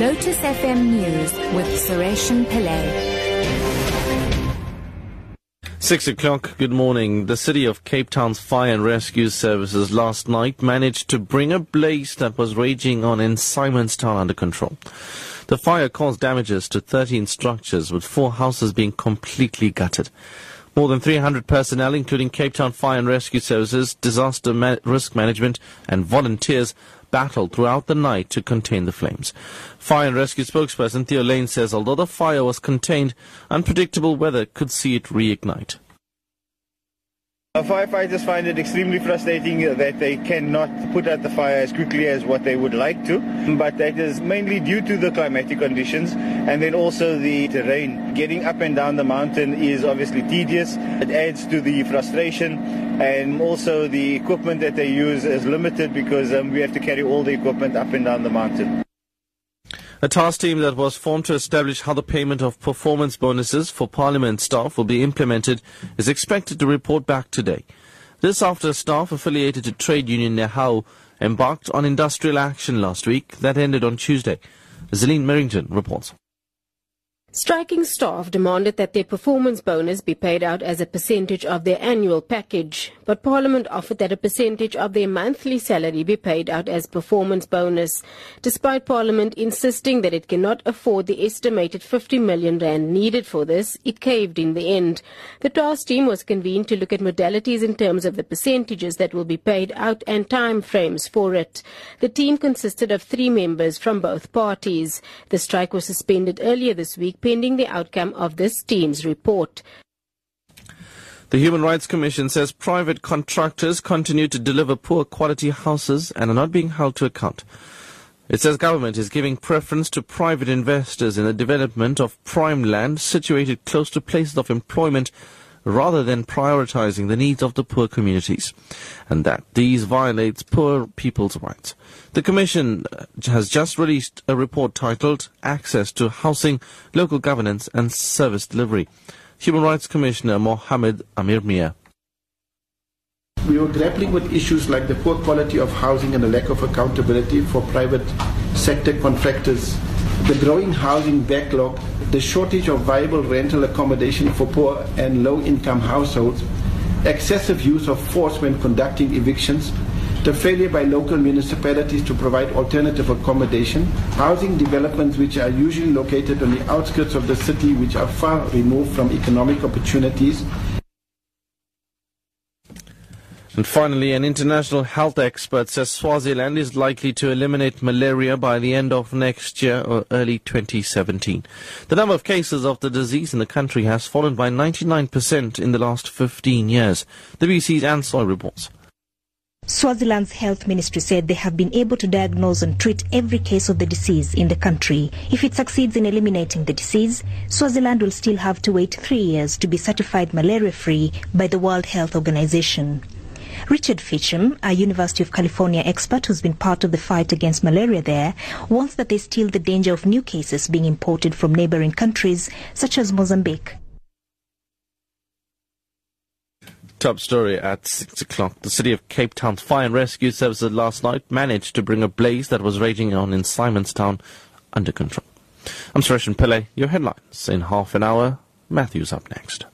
Lotus FM News with Sureshan Pillay. Six o'clock, good morning. The city of Cape Town's fire and rescue services last night managed to bring a blaze that was raging on in Simonstown under control. The fire caused damages to 13 structures, with four houses being completely gutted. More than 300 personnel, including Cape Town Fire and Rescue Services, Disaster Ma- Risk Management, and volunteers, battled throughout the night to contain the flames. Fire and Rescue spokesperson Theo Layne says although the fire was contained, unpredictable weather could see it reignite. Our firefighters find it extremely frustrating that they cannot put out the fire as quickly as what they would like to, but that is mainly due to the climatic conditions and then also the terrain. Getting up and down the mountain is obviously tedious. It adds to the frustration and also the equipment that they use is limited because um, we have to carry all the equipment up and down the mountain. A task team that was formed to establish how the payment of performance bonuses for Parliament staff will be implemented is expected to report back today. This after staff affiliated to trade union NEHAWU embarked on industrial action last week that ended on Tuesday. Zeline Merrington reports. Striking staff demanded that their performance bonus be paid out as a percentage of their annual package, but Parliament offered that a percentage of their monthly salary be paid out as performance bonus. Despite Parliament insisting that it cannot afford the estimated 50 million rand needed for this, it caved in the end. The task team was convened to look at modalities in terms of the percentages that will be paid out and time frames for it. The team consisted of three members from both parties. The strike was suspended earlier this week pending the outcome of this team's report. The Human Rights Commission says private contractors continue to deliver poor quality houses and are not being held to account. It says government is giving preference to private investors in the development of prime land situated close to places of employment rather than prioritizing the needs of the poor communities, and that these violates poor people's rights. The Commission uh, has just released a report titled Access to Housing, Local Governance and Service Delivery. Human Rights Commissioner Mohammed Ameermia. We were grappling with issues like the poor quality of housing and the lack of accountability for private sector contractors, the growing housing backlog, the shortage of viable rental accommodation for poor and low income households, excessive use of force when conducting evictions, the failure by local municipalities to provide alternative accommodation, housing developments which are usually located on the outskirts of the city which are far removed from economic opportunities, and finally, an international health expert says Swaziland is likely to eliminate malaria by the end of next year or early 2017. The number of cases of the disease in the country has fallen by 99% in the last 15 years. The BBC's Ansoy reports. Swaziland's health ministry said they have been able to diagnose and treat every case of the disease in the country. If it succeeds in eliminating the disease, Swaziland will still have to wait three years to be certified malaria-free by the World Health Organization. Richard Feachem, a University of California expert who's been part of the fight against malaria there, warns that there's still the danger of new cases being imported from neighboring countries such as Mozambique. Top story at 6 o'clock. The city of Cape Town's fire and rescue services last night managed to bring a blaze that was raging on in Simonstown under control. I'm Suresh Pillay. Your headlines in half an hour. Matthew's up next.